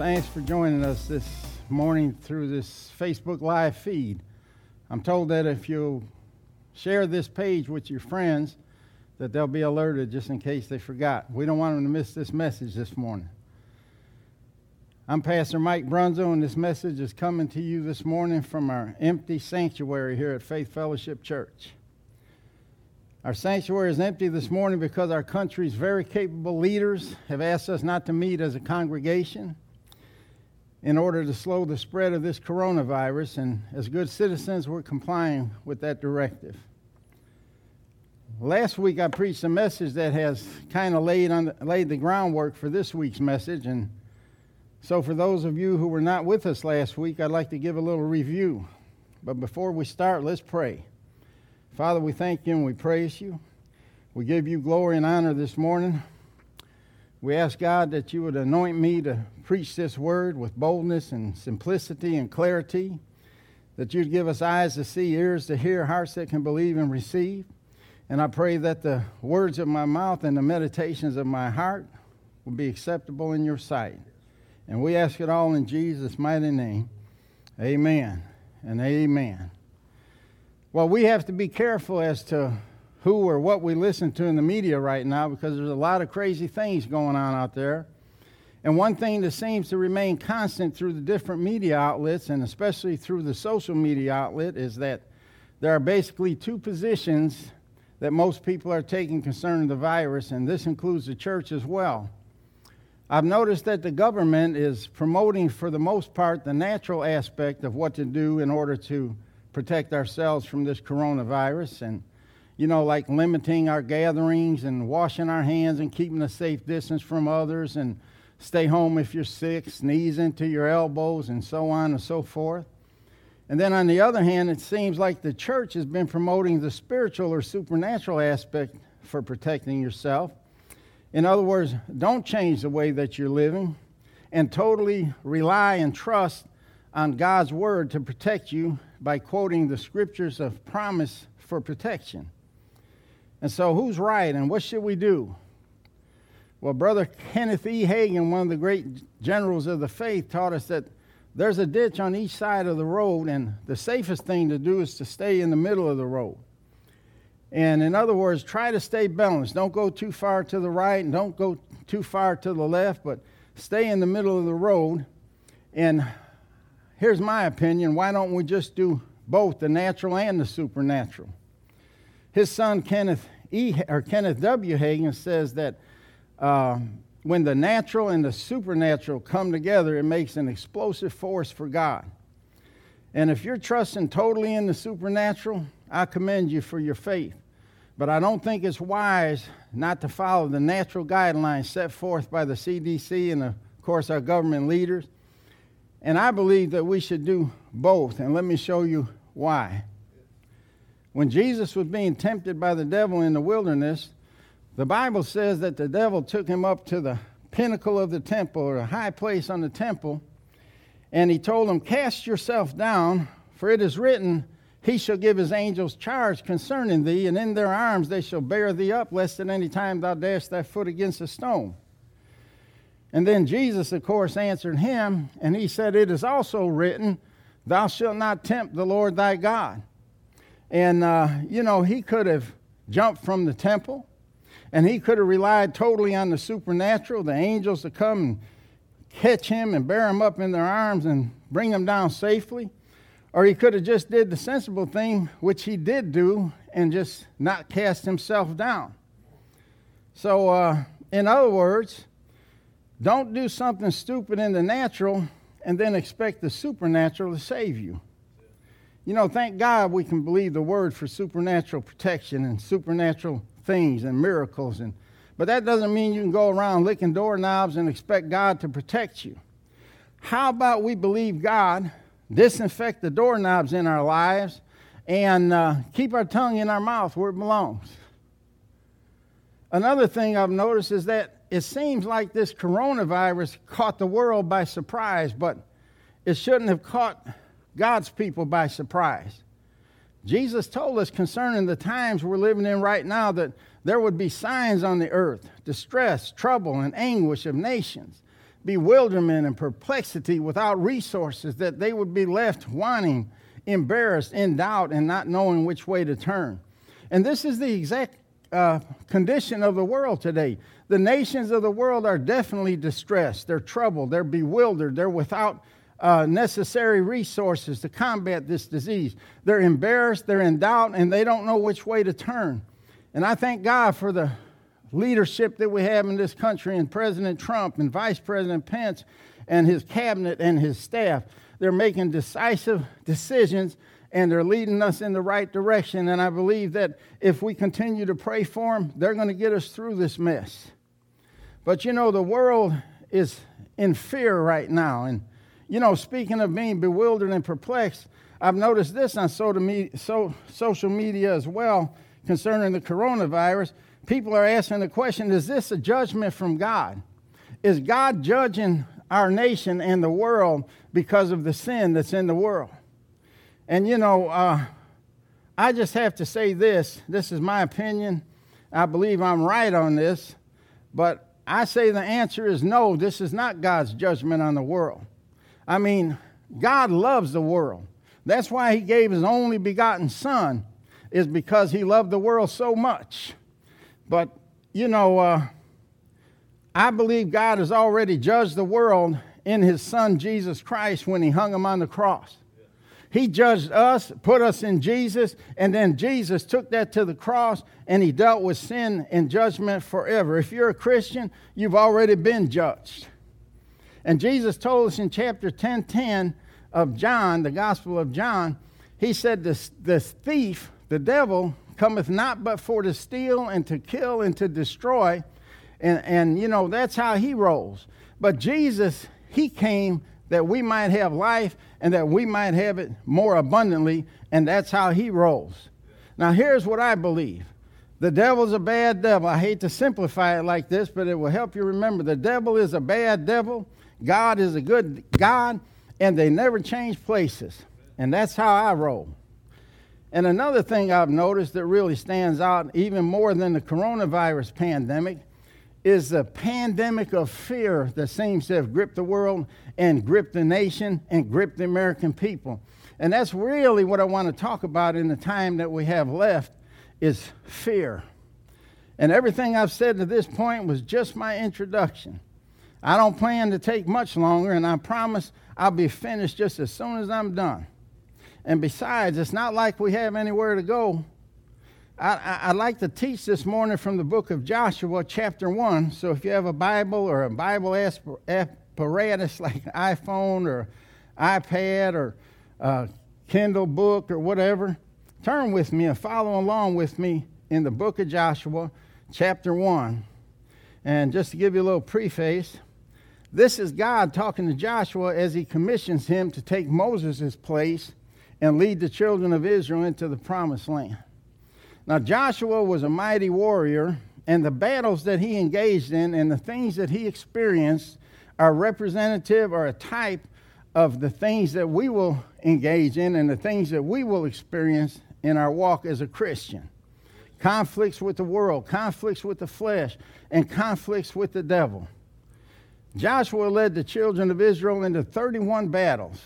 Thanks for joining us this morning through this Facebook Live feed. I'm told that if you share this page with your friends, that they'll be alerted just in case they forgot. We don't want them to miss this message this morning. I'm Pastor Mike Brunzo, and this message is coming to you this morning from our empty sanctuary here at Faith Fellowship Church. Our sanctuary is empty this morning because our country's very capable leaders have asked us not to meet as a congregation in order to slow the spread of this coronavirus, and as good citizens, we're complying with that directive. Last week, I preached a message that has kind of laid, laid the groundwork for this week's message, and so for those of you who were not with us last week, I'd like to give a little review. But before we start, let's pray. Father, we thank you and we praise you. We give you glory and honor this morning. We ask God that you would anoint me to preach this word with boldness and simplicity and clarity, that you'd give us eyes to see, ears to hear, hearts that can believe and receive. And I pray that the words of my mouth and the meditations of my heart will be acceptable in your sight. And we ask it all in Jesus' mighty name. Amen and amen. Well, we have to be careful as to who or what we listen to in the media right now because there's a lot of crazy things going on out there. And one thing that seems to remain constant through the different media outlets, and especially through the social media outlet, is that there are basically two positions that most people are taking concerning the virus, and this includes the church as well. I've noticed that the government is promoting, for the most part, the natural aspect of what to do in order to protect ourselves from this coronavirus. And you know, like limiting our gatherings and washing our hands and keeping a safe distance from others and stay home if you're sick, sneeze into your elbows, and so on and so forth. And then on the other hand, it seems like the church has been promoting the spiritual or supernatural aspect for protecting yourself. In other words, don't change the way that you're living and totally rely and trust on God's word to protect you by quoting the scriptures of promise for protection. And so, who's right and what should we do? Well, Brother Kenneth E. Hagin, one of the great generals of the faith, taught us that there's a ditch on each side of the road, and the safest thing to do is to stay in the middle of the road. And in other words, try to stay balanced. Don't go too far to the right and don't go too far to the left, but stay in the middle of the road. And here's my opinion why don't we just do both the natural and the supernatural? His son Kenneth E. or Kenneth W. Hagin says that uh, when the natural and the supernatural come together, it makes an explosive force for God. And if you're trusting totally in the supernatural, I commend you for your faith. But I don't think it's wise not to follow the natural guidelines set forth by the CDC and, of course, our government leaders. And I believe that we should do both. And let me show you why. When Jesus was being tempted by the devil in the wilderness, the Bible says that the devil took him up to the pinnacle of the temple, or a high place on the temple, and he told him, Cast yourself down, for it is written, He shall give his angels charge concerning thee, and in their arms they shall bear thee up, lest at any time thou dash thy foot against a stone. And then Jesus, of course, answered him, and he said, It is also written, Thou shalt not tempt the Lord thy God. And, uh, you know, he could have jumped from the temple and he could have relied totally on the supernatural, the angels to come and catch him and bear him up in their arms and bring him down safely. Or he could have just did the sensible thing, which he did do, and just not cast himself down. So, uh, in other words, don't do something stupid in the natural and then expect the supernatural to save you. You know, thank God we can believe the word for supernatural protection and supernatural things and miracles. And, but that doesn't mean you can go around licking doorknobs and expect God to protect you. How about we believe God, disinfect the doorknobs in our lives, and uh, keep our tongue in our mouth where it belongs? Another thing I've noticed is that it seems like this coronavirus caught the world by surprise, but it shouldn't have caught God's people by surprise. Jesus told us concerning the times we're living in right now that there would be signs on the earth distress, trouble, and anguish of nations, bewilderment and perplexity without resources, that they would be left wanting, embarrassed, in doubt, and not knowing which way to turn. And this is the exact uh, condition of the world today. The nations of the world are definitely distressed, they're troubled, they're bewildered, they're without uh, necessary resources to combat this disease. They're embarrassed, they're in doubt, and they don't know which way to turn. And I thank God for the leadership that we have in this country and President Trump and Vice President Pence and his cabinet and his staff. They're making decisive decisions and they're leading us in the right direction. And I believe that if we continue to pray for them, they're going to get us through this mess. But you know, the world is in fear right now. And you know, speaking of being bewildered and perplexed, I've noticed this on social media as well concerning the coronavirus. People are asking the question is this a judgment from God? Is God judging our nation and the world because of the sin that's in the world? And you know, uh, I just have to say this this is my opinion. I believe I'm right on this, but I say the answer is no, this is not God's judgment on the world. I mean, God loves the world. That's why he gave his only begotten son, is because he loved the world so much. But, you know, uh, I believe God has already judged the world in his son Jesus Christ when he hung him on the cross. He judged us, put us in Jesus, and then Jesus took that to the cross and he dealt with sin and judgment forever. If you're a Christian, you've already been judged. And Jesus told us in chapter 10 10 of John, the Gospel of John, he said, This, this thief, the devil, cometh not but for to steal and to kill and to destroy. And, and you know, that's how he rolls. But Jesus, he came that we might have life and that we might have it more abundantly, and that's how he rolls. Now, here's what I believe the devil's a bad devil. I hate to simplify it like this, but it will help you remember. The devil is a bad devil, God is a good God, and they never change places. And that's how I roll. And another thing I've noticed that really stands out, even more than the coronavirus pandemic, is the pandemic of fear that seems to have gripped the world and gripped the nation and gripped the American people. And that's really what I want to talk about in the time that we have left is fear. And everything I've said to this point was just my introduction. I don't plan to take much longer, and I promise I'll be finished just as soon as I'm done. And besides, it's not like we have anywhere to go. I, would like to teach this morning from the book of Joshua, chapter 1. So if you have a Bible or a Bible apparatus like an iPhone or iPad or a Kindle book or whatever, turn with me and follow along with me in the book of Joshua, chapter 1. And just to give you a little preface, this is God talking to Joshua as he commissions him to take Moses' place and lead the children of Israel into the promised land. Now, Joshua was a mighty warrior, and the battles that he engaged in and the things that he experienced are representative or a type of the things that we will engage in and the things that we will experience in our walk as a Christian conflicts with the world, conflicts with the flesh, and conflicts with the devil. Joshua led the children of Israel into 31 battles,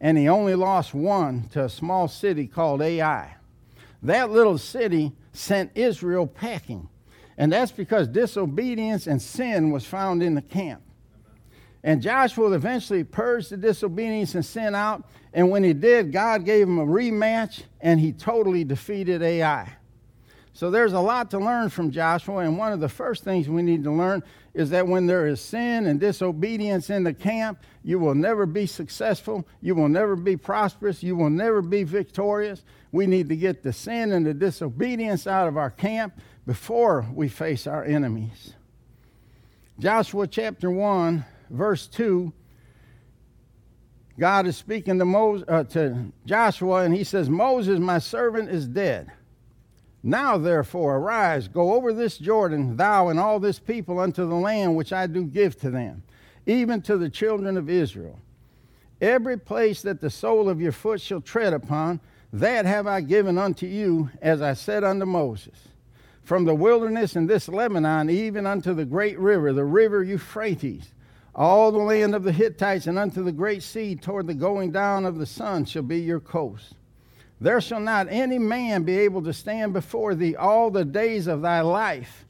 and he only lost one to a small city called Ai. That little city sent Israel packing, and that's because disobedience and sin was found in the camp. And Joshua eventually purged the disobedience and sin out, and when he did, God gave him a rematch, and he totally defeated Ai. So there's a lot to learn from Joshua, and one of the first things we need to learn is that when there is sin and disobedience in the camp, you will never be successful, you will never be prosperous, you will never be victorious. We need to get the sin and the disobedience out of our camp before we face our enemies. Joshua chapter 1, verse 2 God is speaking to, Moses, uh, to Joshua, and he says, Moses, my servant, is dead. Now, therefore, arise, go over this Jordan, thou and all this people, unto the land which I do give to them, even to the children of Israel. Every place that the sole of your foot shall tread upon, that have I given unto you, as I said unto Moses. From the wilderness and this Lebanon, even unto the great river, the river Euphrates, all the land of the Hittites, and unto the great sea toward the going down of the sun shall be your coast. There shall not any man be able to stand before thee all the days of thy life.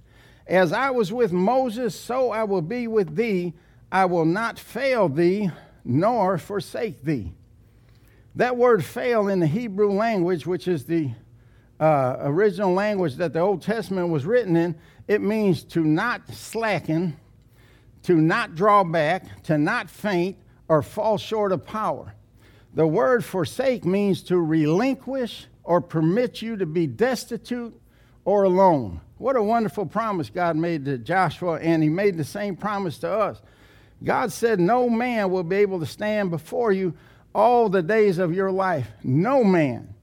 As I was with Moses, so I will be with thee. I will not fail thee nor forsake thee. That word fail in the Hebrew language, which is the uh, original language that the Old Testament was written in, it means to not slacken, to not draw back, to not faint, or fall short of power. The word forsake means to relinquish or permit you to be destitute or alone. What a wonderful promise God made to Joshua, and He made the same promise to us. God said, No man will be able to stand before you all the days of your life. No man.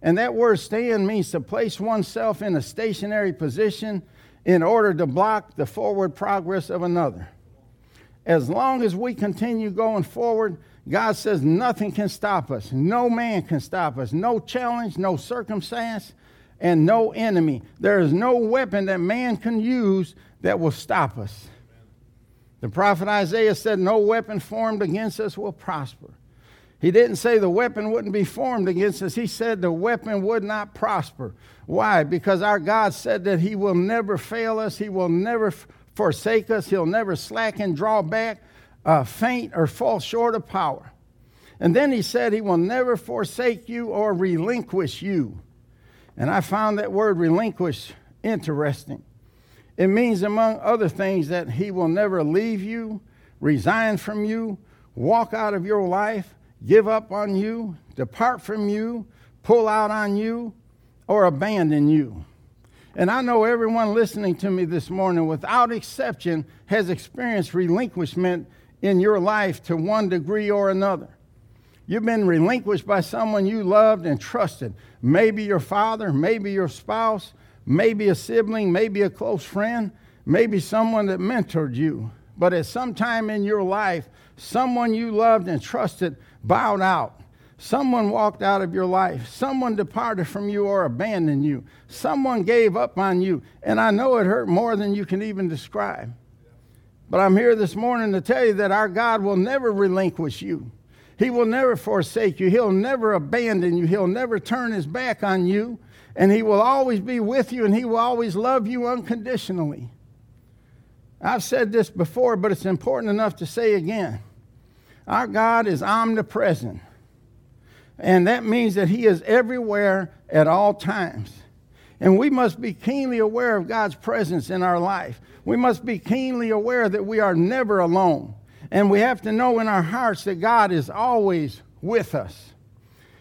And that word stand means to place oneself in a stationary position in order to block the forward progress of another. As long as we continue going forward, God says nothing can stop us. No man can stop us. No challenge, no circumstance, and no enemy. There is no weapon that man can use that will stop us. The prophet Isaiah said, No weapon formed against us will prosper. He didn't say the weapon wouldn't be formed against us. He said the weapon would not prosper. Why? Because our God said that He will never fail us, He will never forsake us, He'll never slacken, draw back, uh, faint, or fall short of power. And then He said He will never forsake you or relinquish you. And I found that word relinquish interesting. It means, among other things, that He will never leave you, resign from you, walk out of your life, give up on you, depart from you, pull out on you, or abandon you. And I know everyone listening to me this morning, without exception, has experienced relinquishment in your life to one degree or another. You've been relinquished by someone you loved and trusted. Maybe your father, maybe your spouse, maybe a sibling, maybe a close friend, maybe someone that mentored you. But at some time in your life, someone you loved and trusted bowed out. Someone walked out of your life. Someone departed from you or abandoned you. Someone gave up on you. And I know it hurt more than you can even describe. But I'm here this morning to tell you that our God will never relinquish you. He will never forsake you. He'll never abandon you. He'll never turn his back on you and He will always be with you and He will always love you unconditionally. I've said this before, but it's important enough to say again. Our God is omnipresent, and that means that He is everywhere at all times. And we must be keenly aware of God's presence in our life. We must be keenly aware that we are never alone. And we have to know in our hearts that God is always with us.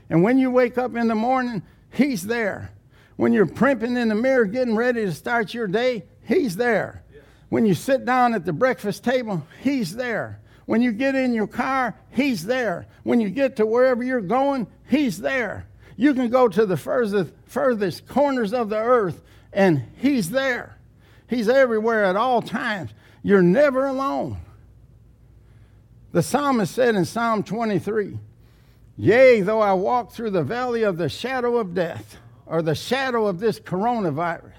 And when you wake up in the morning, He's there. When you're primping in the mirror, getting ready to start your day, He's there. When you sit down at the breakfast table, He's there. When you get in your car, He's there. When you get to wherever you're going, He's there. You can go to the furthest, furthest corners of the earth, and He's there. He's everywhere at all times. You're never alone. The psalmist said in Psalm 23 Yea, though I walk through the valley of the shadow of death, or the shadow of this coronavirus.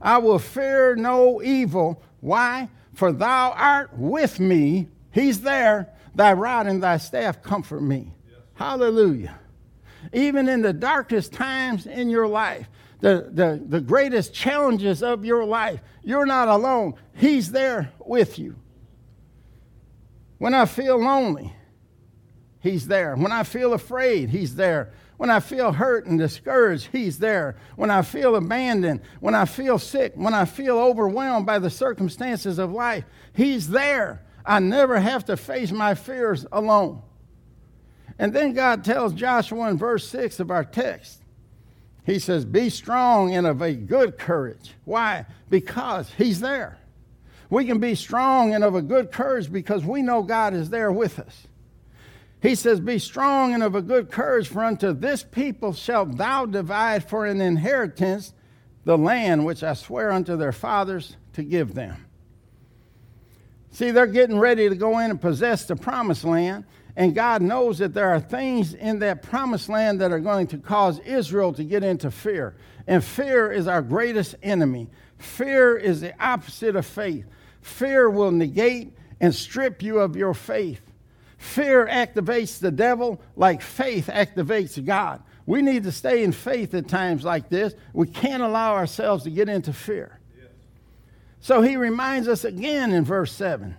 I will fear no evil. Why? For thou art with me. He's there. Thy rod and thy staff comfort me. Yes. Hallelujah. Even in the darkest times in your life, the, the, the greatest challenges of your life, you're not alone. He's there with you. When I feel lonely, He's there. When I feel afraid, He's there. When I feel hurt and discouraged, He's there. When I feel abandoned, when I feel sick, when I feel overwhelmed by the circumstances of life, He's there. I never have to face my fears alone. And then God tells Joshua in verse 6 of our text, He says, Be strong and of a good courage. Why? Because He's there. We can be strong and of a good courage because we know God is there with us. He says, Be strong and of a good courage, for unto this people shalt thou divide for an inheritance the land which I swear unto their fathers to give them. See, they're getting ready to go in and possess the promised land, and God knows that there are things in that promised land that are going to cause Israel to get into fear. And fear is our greatest enemy. Fear is the opposite of faith. Fear will negate and strip you of your faith. Fear activates the devil like faith activates God. We need to stay in faith at times like this. We can't allow ourselves to get into fear. Yes. So he reminds us again in verse 7.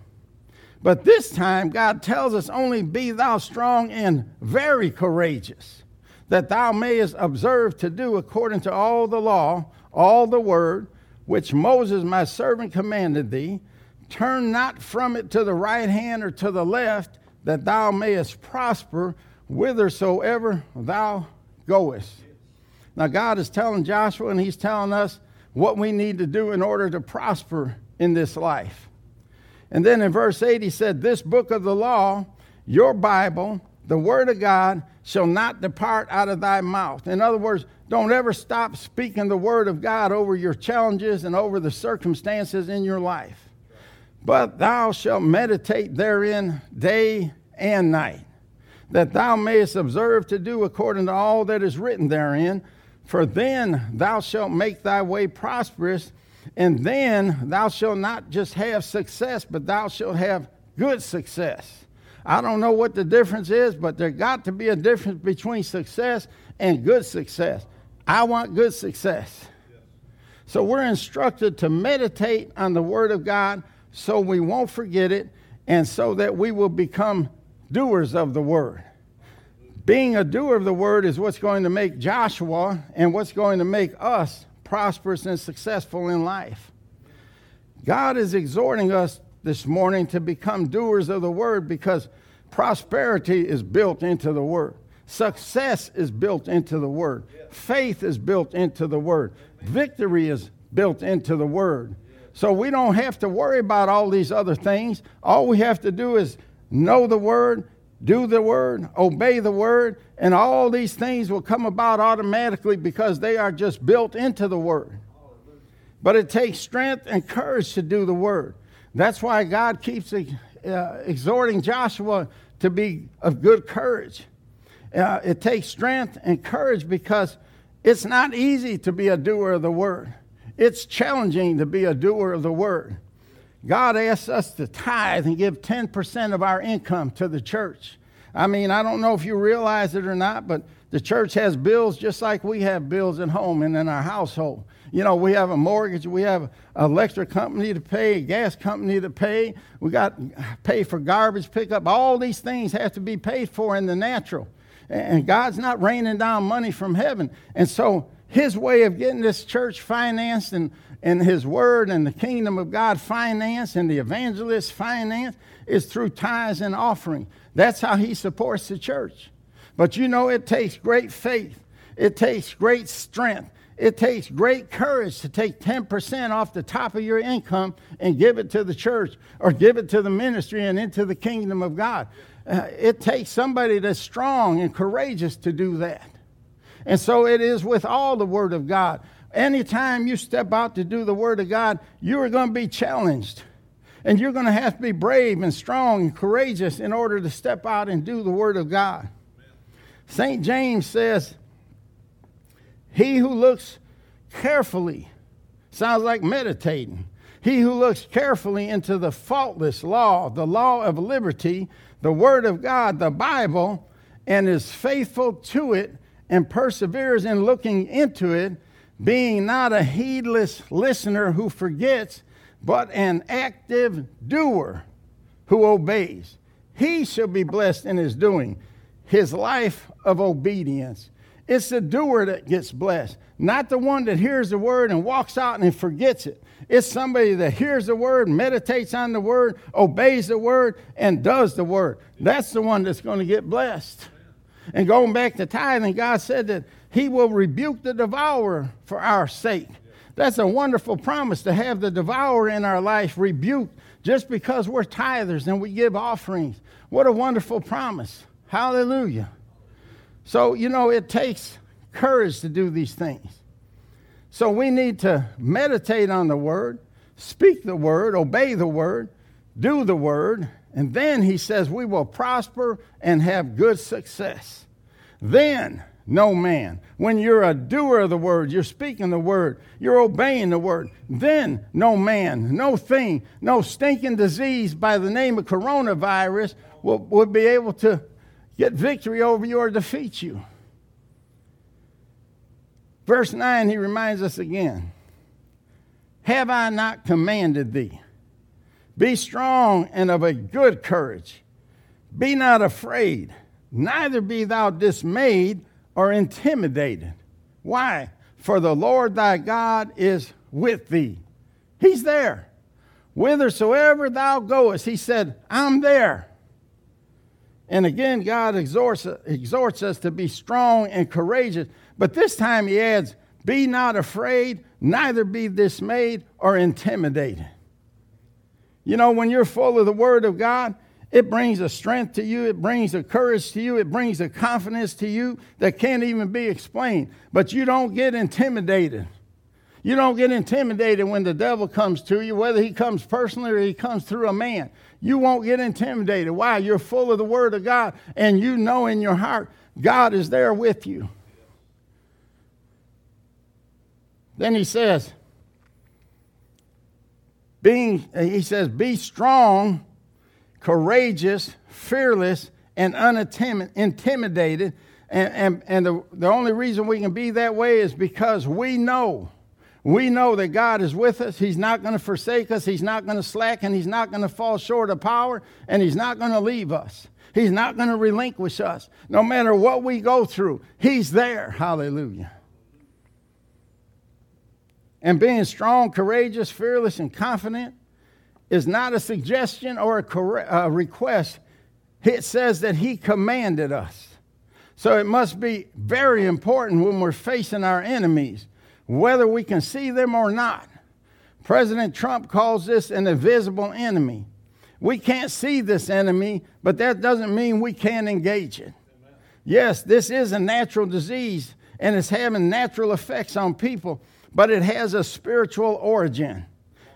But this time, God tells us only be thou strong and very courageous, that thou mayest observe to do according to all the law, all the word, which Moses my servant commanded thee. Turn not from it to the right hand or to the left, that thou mayest prosper whithersoever thou goest. Now, God is telling Joshua and He's telling us what we need to do in order to prosper in this life. And then in verse 8, He said, This book of the law, your Bible, the Word of God, shall not depart out of thy mouth. In other words, don't ever stop speaking the Word of God over your challenges and over the circumstances in your life. But thou shalt meditate therein day and night that thou mayest observe to do according to all that is written therein. For then thou shalt make thy way prosperous, and then thou shalt not just have success, but thou shalt have good success. I don't know what the difference is, but there got to be a difference between success and good success. I want good success. So we're instructed to meditate on the Word of God so we won't forget it and so that we will become doers of the word. Being a doer of the word is what's going to make Joshua and what's going to make us prosperous and successful in life. God is exhorting us this morning to become doers of the word because prosperity is built into the word. Success is built into the word. Faith is built into the word. Victory is built into the word. So we don't have to worry about all these other things. All we have to do is know the word, do the word, obey the word, and all these things will come about automatically because they are just built into the word. But it takes strength and courage to do the word. That's why God keeps uh, exhorting Joshua to be of good courage. Uh, it takes strength and courage because it's not easy to be a doer of the word. It's challenging to be a doer of the word. God asks us to tithe and give 10% of our income to the church. I mean, I don't know if you realize it or not, but the church has bills just like we have bills at home and in our household. You know, we have a mortgage, we have an electric company to pay, a gas company to pay, we got pay for garbage pickup. All these things have to be paid for in the natural. And God's not raining down money from heaven. And so his way of getting this church financed and, and his word and the kingdom of God finance and the evangelist finance is through tithes and offering. That's how he supports the church. But you know, it takes great faith, it takes great strength, it takes great courage to take 10% off the top of your income and give it to the church or give it to the ministry and into the kingdom of God. Uh, it takes somebody that's strong and courageous to do that. And so it is with all the Word of God. Anytime you step out to do the Word of God, you are going to be challenged. And you're going to have to be brave and strong and courageous in order to step out and do the Word of God. St. James says, He who looks carefully, sounds like meditating. He who looks carefully into the faultless law, the law of liberty, the Word of God, the Bible, and is faithful to it, and perseveres in looking into it, being not a heedless listener who forgets, but an active doer who obeys. He shall be blessed in his doing, his life of obedience. It's the doer that gets blessed, not the one that hears the word and walks out and forgets it. It's somebody that hears the word, meditates on the word, obeys the word, and does the word. That's the one that's going to get blessed. And going back to tithing, God said that He will rebuke the devourer for our sake. That's a wonderful promise to have the devourer in our life rebuked just because we're tithers and we give offerings. What a wonderful promise. Hallelujah. So, you know, it takes courage to do these things. So we need to meditate on the word, speak the word, obey the word, do the word, and then he says we will prosper and have good success. Then no man. When you're a doer of the word, you're speaking the word, you're obeying the word, then no man, no thing, no stinking disease by the name of coronavirus will, will be able to get victory over you or defeat you. Verse 9, he reminds us again Have I not commanded thee? Be strong and of a good courage. Be not afraid, neither be thou dismayed or intimidated. Why? For the Lord thy God is with thee. He's there. Whithersoever thou goest, he said, I'm there. And again, God exhorts, exhorts us to be strong and courageous. But this time he adds, Be not afraid, neither be dismayed or intimidated. You know, when you're full of the Word of God, it brings a strength to you, it brings a courage to you, it brings a confidence to you that can't even be explained. But you don't get intimidated. You don't get intimidated when the devil comes to you, whether he comes personally or he comes through a man. You won't get intimidated. Why? You're full of the Word of God, and you know in your heart God is there with you. Then he says, being, he says, be strong courageous, fearless, and unintimidated. And, and, and the, the only reason we can be that way is because we know. We know that God is with us. He's not going to forsake us. He's not going to slacken. He's not going to fall short of power. And He's not going to leave us. He's not going to relinquish us. No matter what we go through, He's there. Hallelujah. And being strong, courageous, fearless, and confident is not a suggestion or a, request. It says that He commanded us. So it must be very important when we're facing our enemies, whether we can see them or not. President Trump calls this an invisible enemy. We can't see this enemy, but that doesn't mean we can't engage it. Yes, this is a natural disease and it's having natural effects on people, but it has a spiritual origin.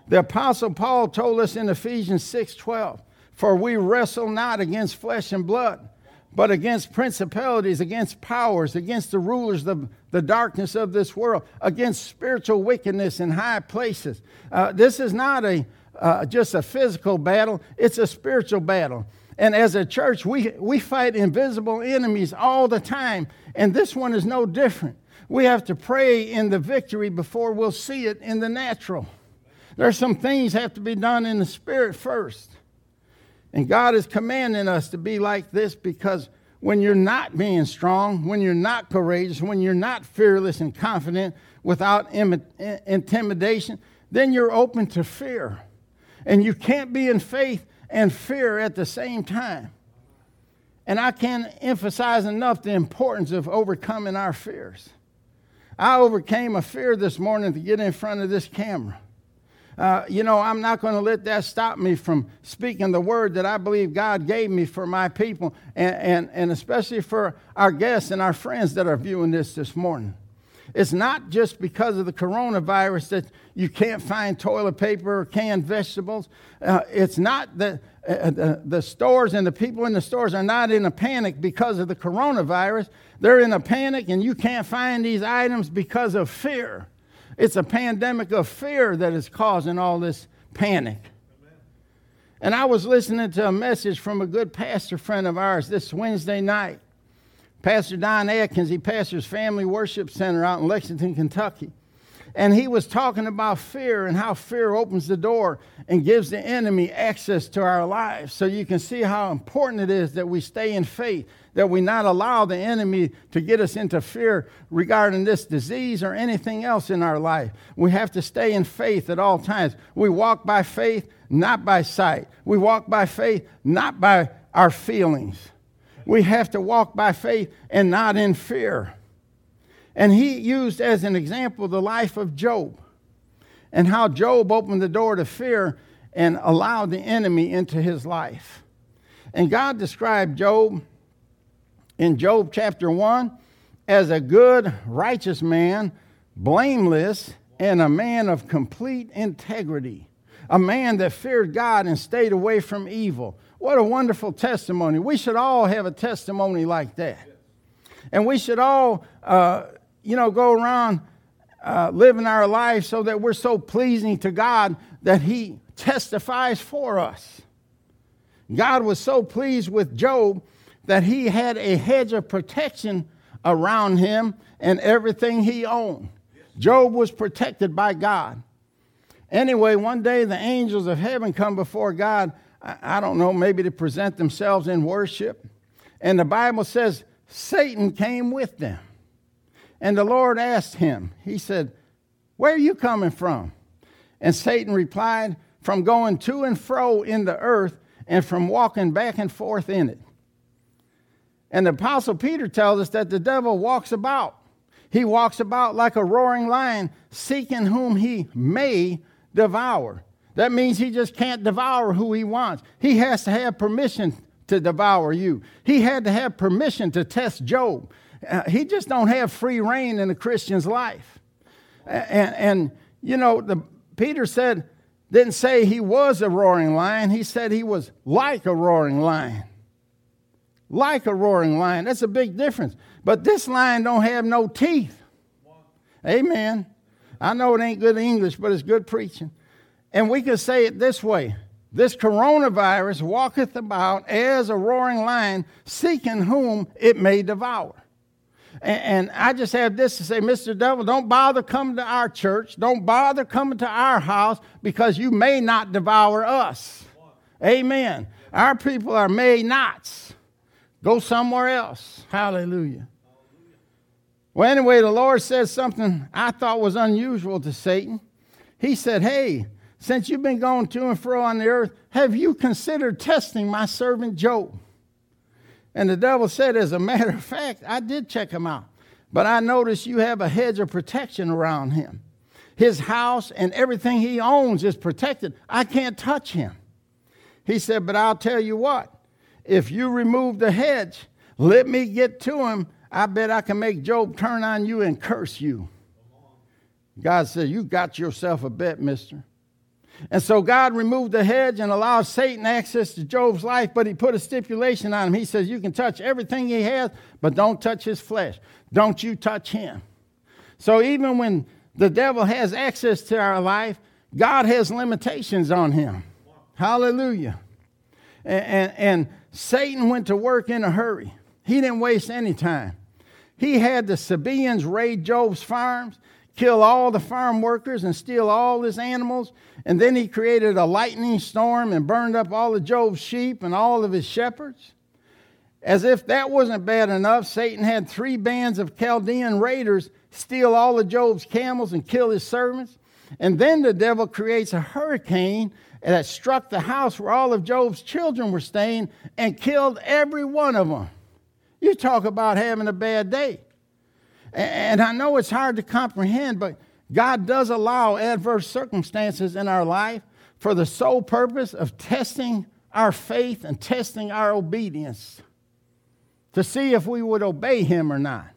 The apostle Paul told us in Ephesians 6:12, "For we wrestle not against flesh and blood, but against principalities, against powers, against the rulers of the darkness of this world, against spiritual wickedness in high places." Uh, this is not a uh, just a physical battle; it's a spiritual battle. And as a church, we, we fight invisible enemies all the time, and this one is no different. We have to pray in the victory before we'll see it in the natural. There's some things have to be done in the spirit first. And God is commanding us to be like this because when you're not being strong, when you're not courageous, when you're not fearless and confident without Im- intimidation, then you're open to fear. And you can't be in faith and fear at the same time. And I can't emphasize enough the importance of overcoming our fears. I overcame a fear this morning to get in front of this camera. Uh, you know, I'm not going to let that stop me from speaking the word that I believe God gave me for my people, and, and, and especially for our guests and our friends that are viewing this this morning. It's not just because of the coronavirus that you can't find toilet paper or canned vegetables. Uh, it's not that uh, uh, the, the stores and the people in the stores are not in a panic because of the coronavirus. They're in a panic and you can't find these items because of fear. It's a pandemic of fear that is causing all this panic. And I was listening to a message from a good pastor friend of ours this Wednesday night. Pastor Don Atkins, he pastors Family Worship Center out in Lexington, Kentucky. And he was talking about fear and how fear opens the door and gives the enemy access to our lives. So you can see how important it is that we stay in faith, that we not allow the enemy to get us into fear regarding this disease or anything else in our life. We have to stay in faith at all times. We walk by faith, not by sight. We walk by faith, not by our feelings. We have to walk by faith and not in fear. And he used as an example the life of Job and how Job opened the door to fear and allowed the enemy into his life. And God described Job in Job chapter 1 as a good, righteous man, blameless, and a man of complete integrity, a man that feared God and stayed away from evil. What a wonderful testimony. We should all have a testimony like that. And we should all, uh, you know, go around uh, living our life so that we're so pleasing to God that He testifies for us. God was so pleased with Job that he had a hedge of protection around him and everything he owned. Job was protected by God. Anyway, one day the angels of heaven come before God, I don't know, maybe to present themselves in worship. And the Bible says Satan came with them. And the Lord asked him, He said, Where are you coming from? And Satan replied, From going to and fro in the earth and from walking back and forth in it. And the Apostle Peter tells us that the devil walks about. He walks about like a roaring lion, seeking whom he may devour. That means he just can't devour who he wants. He has to have permission to devour you. He had to have permission to test Job. Uh, he just don't have free reign in a Christian's life. And, and you know, the, Peter said, didn't say he was a roaring lion. He said he was like a roaring lion like a roaring lion. That's a big difference. But this lion don't have no teeth. Amen. I know it ain't good English, but it's good preaching. And we could say it this way this coronavirus walketh about as a roaring lion, seeking whom it may devour. And, I just have this to say, Mr. Devil, don't bother coming to our church. Don't bother coming to our house because you may not devour us. Amen. Our people are may nots. Go somewhere else. Hallelujah. Well, anyway, the Lord said something I thought was unusual to Satan. He said, Hey, since you've been going to and fro on the earth, have you considered testing my servant Job? And the devil said, As a matter of fact, I did check him out, but I noticed you have a hedge of protection around him. His house and everything he owns is protected. I can't touch him. He said, But I'll tell you what, if you remove the hedge, let me get to him. I bet I can make Job turn on you and curse you. God said, You got yourself a bet, mister. And so God removed the hedge and allowed Satan access to Job's life, but he put a stipulation on him. He says, You can touch everything he has, but don't touch his flesh. Don't you touch him. So even when the devil has access to our life, God has limitations on him. Hallelujah. And, and, and Satan went to work in a hurry. He didn't waste any time. He had the Sabaeans raid Job's farms, kill all the farm workers, and steal all his animals. And then he created a lightning storm and burned up all of Job's sheep and all of his shepherds. As if that wasn't bad enough, Satan had three bands of Chaldean raiders steal all of Job's camels and kill his servants. And then the devil creates a hurricane that struck the house where all of Job's children were staying and killed every one of them. You talk about having a bad day. And I know it's hard to comprehend, but God does allow adverse circumstances in our life for the sole purpose of testing our faith and testing our obedience to see if we would obey Him or not.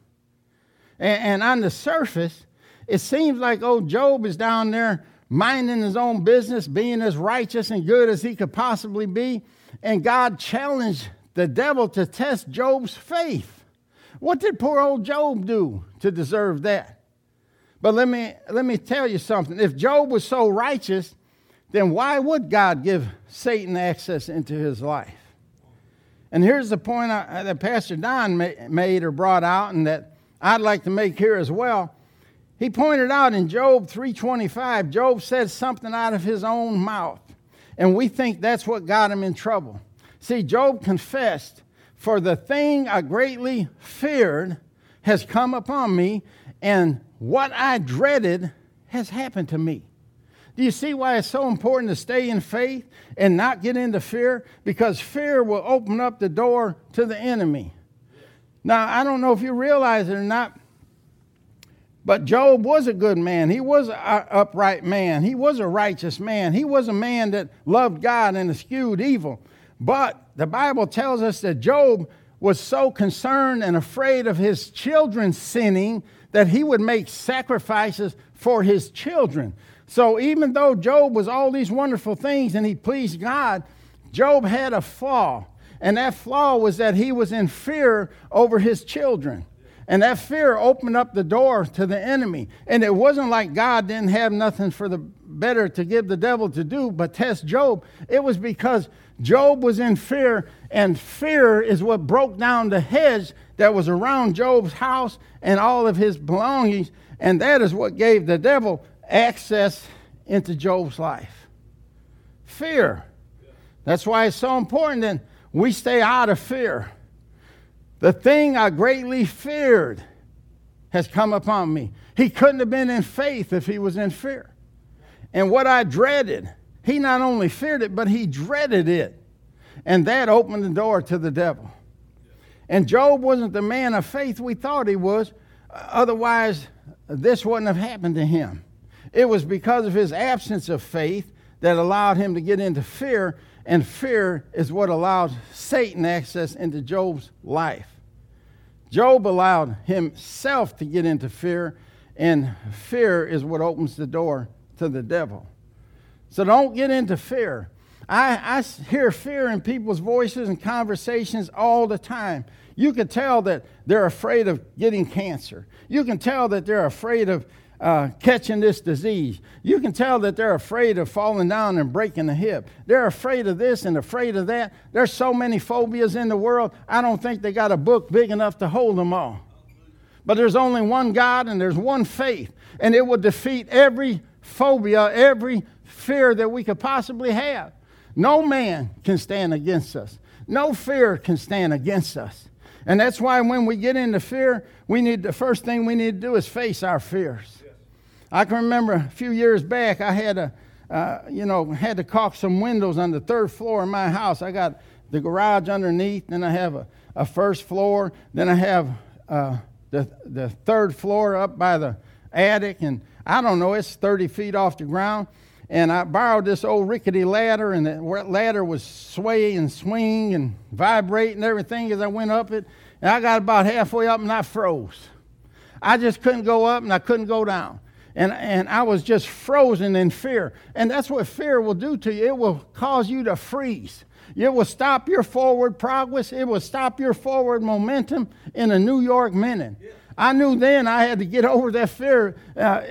And, on the surface, it seems like old Job is down there minding his own business, being as righteous and good as he could possibly be. And God challenged the devil to test Job's faith. What did poor old Job do to deserve that? But let me, let me tell you something. If Job was so righteous, then why would God give Satan access into his life? And here's the point I, that Pastor Don made or brought out, and that I'd like to make here as well. He pointed out in Job 3:25, Job said something out of his own mouth, and we think that's what got him in trouble. See, Job confessed, "For the thing I greatly feared has come upon me, and what I dreaded has happened to me." Do you see why it's so important to stay in faith and not get into fear? Because fear will open up the door to the enemy. Now, I don't know if you realize it or not, but Job was a good man. He was an upright man. He was a righteous man. He was a man that loved God and eschewed evil. But the Bible tells us that Job was so concerned and afraid of his children sinning that he would make sacrifices for his children. So even though Job was all these wonderful things and he pleased God, Job had a flaw. And that flaw was that he was in fear over his children. And that fear opened up the door to the enemy. And it wasn't like God didn't have nothing for the better to give the devil to do but test Job. It was because Job was in fear, and fear is what broke down the hedge that was around Job's house and all of his belongings. And that is what gave the devil access into Job's life. Fear. That's why it's so important that we stay out of fear. The thing I greatly feared has come upon me. He couldn't have been in faith if he was in fear. And what I dreaded, he not only feared it, but he dreaded it. And that opened the door to the devil. And Job wasn't the man of faith we thought he was. Otherwise, this wouldn't have happened to him. It was because of his absence of faith that allowed him to get into fear, and fear is what allowed Satan access into Job's life. Job allowed himself to get into fear, and fear is what opens the door to the devil. So don't get into fear. I, I hear fear in people's voices and conversations all the time. You can tell that they're afraid of getting cancer. You can tell that they're afraid of uh, catching this disease. You can tell that they're afraid of falling down and breaking a hip. They're afraid of this and afraid of that. There's so many phobias in the world, I don't think they got a book big enough to hold them all. But there's only one God and there's one faith, and it will defeat every phobia, every fear that we could possibly have. No man can stand against us. No fear can stand against us. And that's why when we get into fear, we need the first thing we need to do is face our fears. I can remember a few years back, I had a, uh, you know, had to caulk some windows on the third floor of my house. I got the garage underneath, then I have a, a first floor, then I have uh, the the third floor up by the attic, and I don't know, it's 30 feet off the ground and I borrowed this old rickety ladder, and the ladder was swaying and swinging and vibrating and everything as I went up it. And I got about halfway up and I froze. I just couldn't go up and I couldn't go down. And, and I was just frozen in fear. And that's what fear will do to you it will cause you to freeze. It will stop your forward progress, it will stop your forward momentum in a New York minute. I knew then I had to get over that fear. Uh,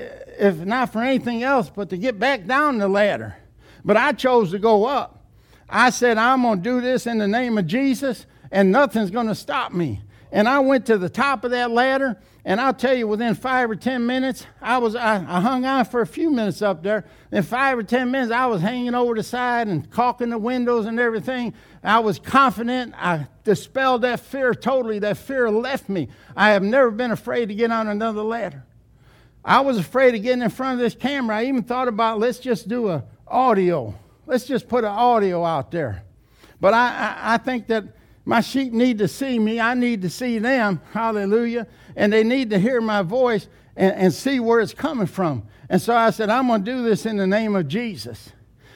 if not for anything else, but to get back down the ladder. But I chose to go up. I said, I'm going to do this in the name of Jesus, and nothing's going to stop me. And I went to the top of that ladder, and I'll tell you, within five or ten minutes, I was I, I, hung on for a few minutes up there. In five or ten minutes, I was hanging over the side and caulking the windows and everything. I was confident. I dispelled that fear totally. That fear left me. I have never been afraid to get on another ladder. I was afraid of getting in front of this camera. I even thought about let's just do a audio. Let's just put an audio out there. But I, I, I think that my sheep need to see me. I need to see them. Hallelujah. And they need to hear my voice and, and see where it's coming from. And so I said, I'm going to do this in the name of Jesus.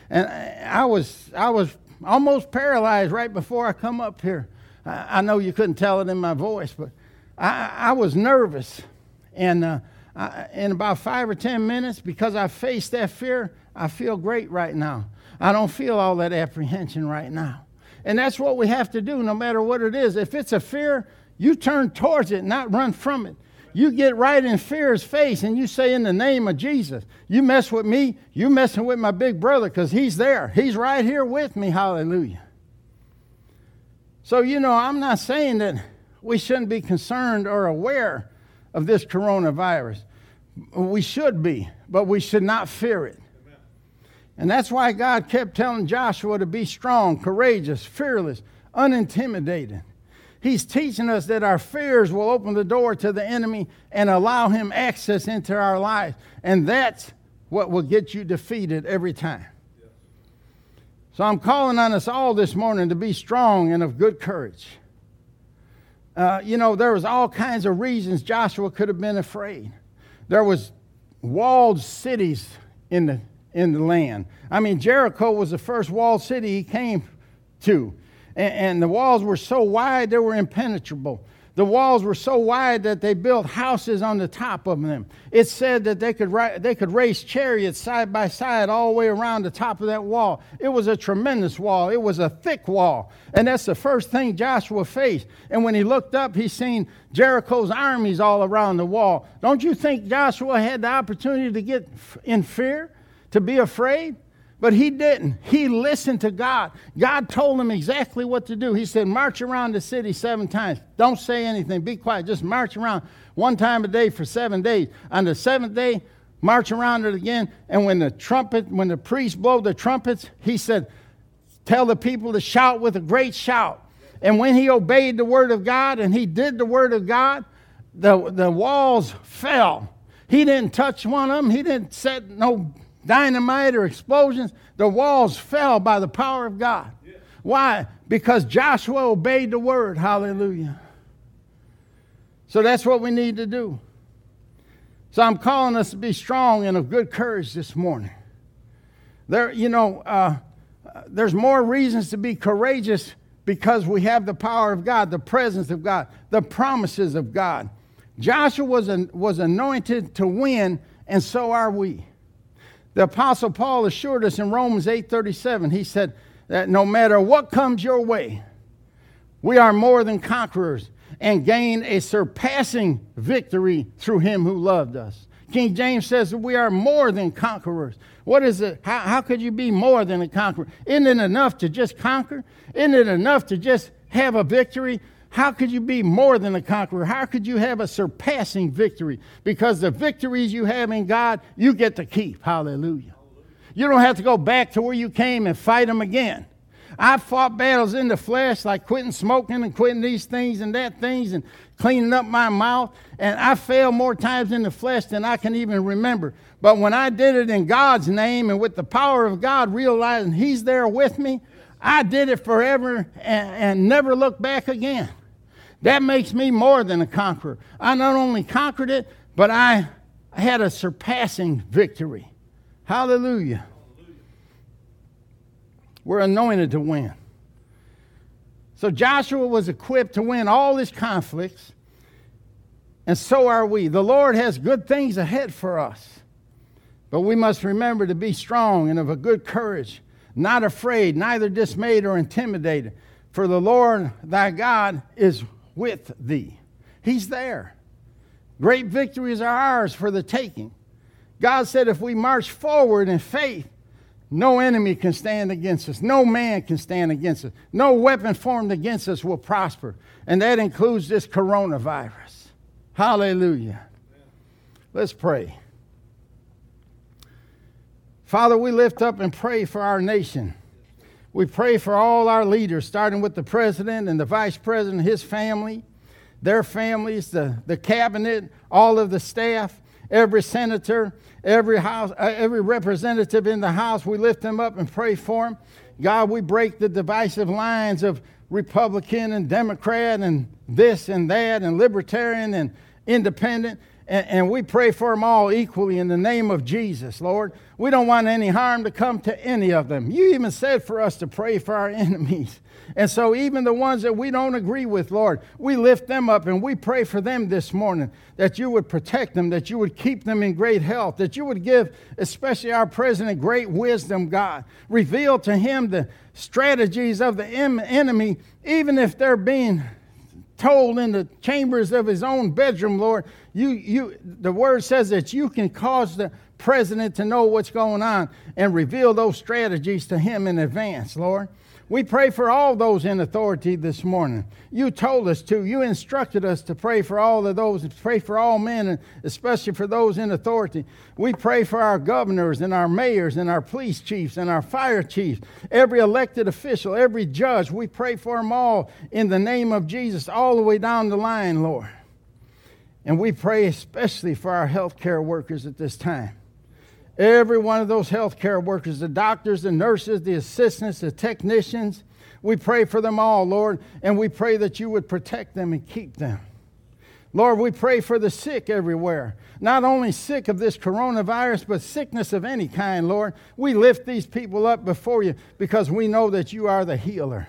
And I was, I was almost paralyzed right before I come up here. I, I know you couldn't tell it in my voice, but I, I was nervous. And uh, I, in about five or 10 minutes, because I faced that fear, I feel great right now. I don't feel all that apprehension right now. And that's what we have to do, no matter what it is. If it's a fear, you turn towards it, not run from it. You get right in fear's face and you say, In the name of Jesus, you mess with me, you're messing with my big brother because he's there. He's right here with me. Hallelujah. So, you know, I'm not saying that we shouldn't be concerned or aware of this coronavirus. We should be, but we should not fear it. And that's why God kept telling Joshua to be strong, courageous, fearless, unintimidated. He's teaching us that our fears will open the door to the enemy and allow him access into our lives. And that's what will get you defeated every time. So I'm calling on us all this morning to be strong and of good courage. Uh, you know, there was all kinds of reasons Joshua could have been afraid. There was walled cities in the, in the land. I mean, Jericho was the first walled city he came to. and, and the walls were so wide they were impenetrable. The walls were so wide that they built houses on the top of them. It said that they could, they could race chariots side by side all the way around the top of that wall. It was a tremendous wall. It was a thick wall. And that's the first thing Joshua faced. And when he looked up, he seen Jericho's armies all around the wall. Don't you think Joshua had the opportunity to get in fear, to be afraid? But he didn't. He listened to God. God told him exactly what to do. He said, March around the city seven times. Don't say anything. Be quiet. Just march around one time a day for seven days. On the seventh day, march around it again. And when the trumpet, when the priests blow the trumpets, he said, Tell the people to shout with a great shout. And when he obeyed the word of God and he did the word of God, the, the walls fell. He didn't touch one of them. He didn't set no dynamite or explosions, the walls fell by the power of God. Why? Because Joshua obeyed the word. Hallelujah. So that's what we need to do. So I'm calling us to be strong and of good courage this morning. There, you know, uh, there's more reasons to be courageous because we have the power of God, the presence of God, the promises of God. Joshua was, an, was anointed to win, and so are we. The apostle Paul assured us in Romans 8:37. He said that no matter what comes your way, we are more than conquerors and gain a surpassing victory through him who loved us. King James says that we are more than conquerors. What is it? How, how could you be more than a conqueror? Isn't it enough to just conquer? Isn't it enough to just have a victory? How could you be more than a conqueror? How could you have a surpassing victory? Because the victories you have in God, you get to keep. Hallelujah. You don't have to go back to where you came and fight them again. I've fought battles in the flesh, like quitting smoking and quitting these things and that things and cleaning up my mouth. And I failed more times in the flesh than I can even remember. But when I did it in God's name and with the power of God, realizing He's there with me, I did it forever and, and never looked back again. That makes me more than a conqueror. I not only conquered it, but I had a surpassing victory. Hallelujah. We're anointed to win. So Joshua was equipped to win all his conflicts, and so are we. The Lord has good things ahead for us, but we must remember to be strong and of a good courage, not afraid, neither dismayed or intimidated. For the Lord thy God is with thee. He's there. Great victories are ours for the taking. God said if we march forward in faith, no enemy can stand against us. No man can stand against us. No weapon formed against us will prosper. And that includes this coronavirus. Hallelujah. Let's pray. Father, we lift up and pray for our nation. We pray for all our leaders, starting with the president and the vice president, his family, their families, the, the cabinet, all of the staff, every senator, every house, uh, every representative in the house. We lift them up and pray for them. God, we break the divisive lines of Republican and Democrat and this and that and libertarian and independent. And, and, we pray for them all equally in the name of Jesus, Lord. We don't want any harm to come to any of them. You even said for us to pray for our enemies. And so, even the ones that we don't agree with, Lord, we lift them up and we pray for them this morning that you would protect them, that you would keep them in great health, that you would give, especially our president, great wisdom, God. Reveal to him the strategies of the enemy, even if they're being told in the chambers of his own bedroom, Lord. You, you, the word says that you can cause the president to know what's going on and reveal those strategies to him in advance, Lord. We pray for all those in authority this morning. You told us to. You instructed us to pray for all of those, pray for all men, and especially for those in authority. We pray for our governors and our mayors and our police chiefs and our fire chiefs, every elected official, every judge. We pray for them all in the name of Jesus, all the way down the line, Lord. And we pray especially for our healthcare workers at this time. Every one of those healthcare workers, the doctors, the nurses, the assistants, the technicians, we pray for them all, Lord, and we pray that you would protect them and keep them. Lord, we pray for the sick everywhere. Not only sick of this coronavirus, but sickness of any kind, Lord. We lift these people up before you because we know that you are the healer.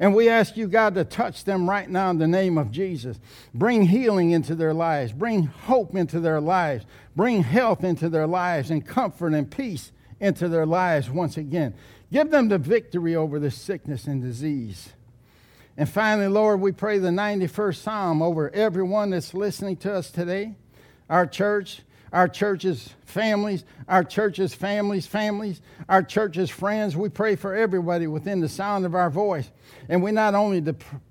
And we ask you, God, to touch them right now in the name of Jesus. Bring healing into their lives, bring hope into their lives, bring health into their lives, and comfort and peace into their lives once again. Give them the victory over this sickness and disease. And finally, Lord, we pray the 91st Psalm over everyone that's listening to us today, our church, our church's families, our church's families' families, our church's friends. We pray for everybody within the sound of our voice. And we not only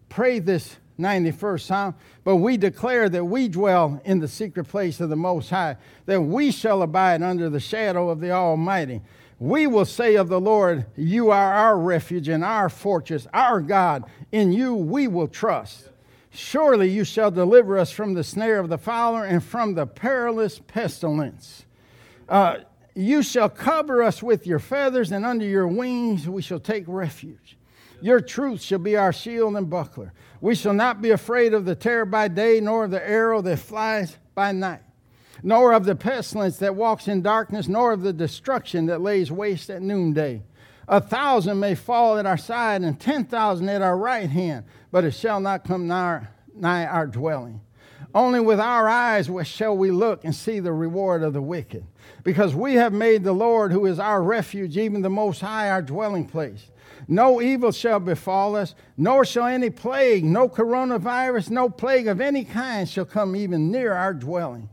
pray this 91st Psalm, but we declare that we dwell in the secret place of the Most High, that we shall abide under the shadow of the Almighty. We will say of the Lord, You are our refuge and our fortress, our God. In you we will trust. Surely you shall deliver us from the snare of the fowler and from the perilous pestilence. Uh, you shall cover us with your feathers, and under your wings we shall take refuge. Your truth shall be our shield and buckler. We shall not be afraid of the terror by day, nor of the arrow that flies by night, nor of the pestilence that walks in darkness, nor of the destruction that lays waste at noonday. A thousand may fall at our side and ten thousand at our right hand, but it shall not come nigh, nigh our dwelling. Only with our eyes shall we look and see the reward of the wicked, because we have made the Lord, who is our refuge, even the Most High, our dwelling place. No evil shall befall us, nor shall any plague, no coronavirus, no plague of any kind shall come even near our dwelling.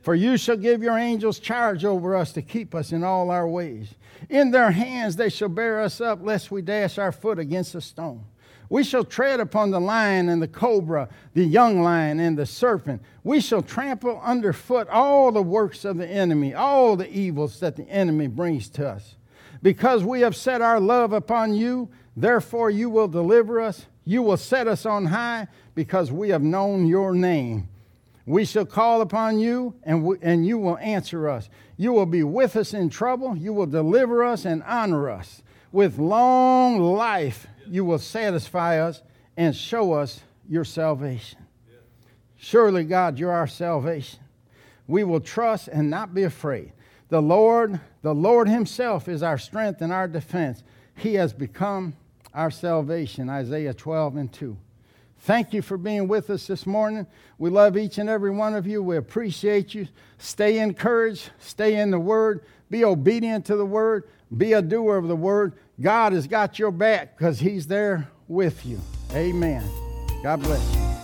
For you shall give your angels charge over us to keep us in all our ways. In their hands they shall bear us up, lest we dash our foot against a stone. We shall tread upon the lion and the cobra, the young lion and the serpent. We shall trample underfoot all the works of the enemy, all the evils that the enemy brings to us. Because we have set our love upon you, therefore you will deliver us. You will set us on high, because we have known your name. We shall call upon you, and, we, and you will answer us. You will be with us in trouble. You will deliver us and honor us. With long life, you will satisfy us and show us your salvation. Surely, God, you're our salvation. We will trust and not be afraid. The Lord, the Lord Himself is our strength and our defense. He has become our salvation. Isaiah 12 and 2. Thank you for being with us this morning. We love each and every one of you. We appreciate you. Stay encouraged, stay in the Word, be obedient to the Word, be a doer of the Word. God has got your back because He's there with you. Amen. God bless you.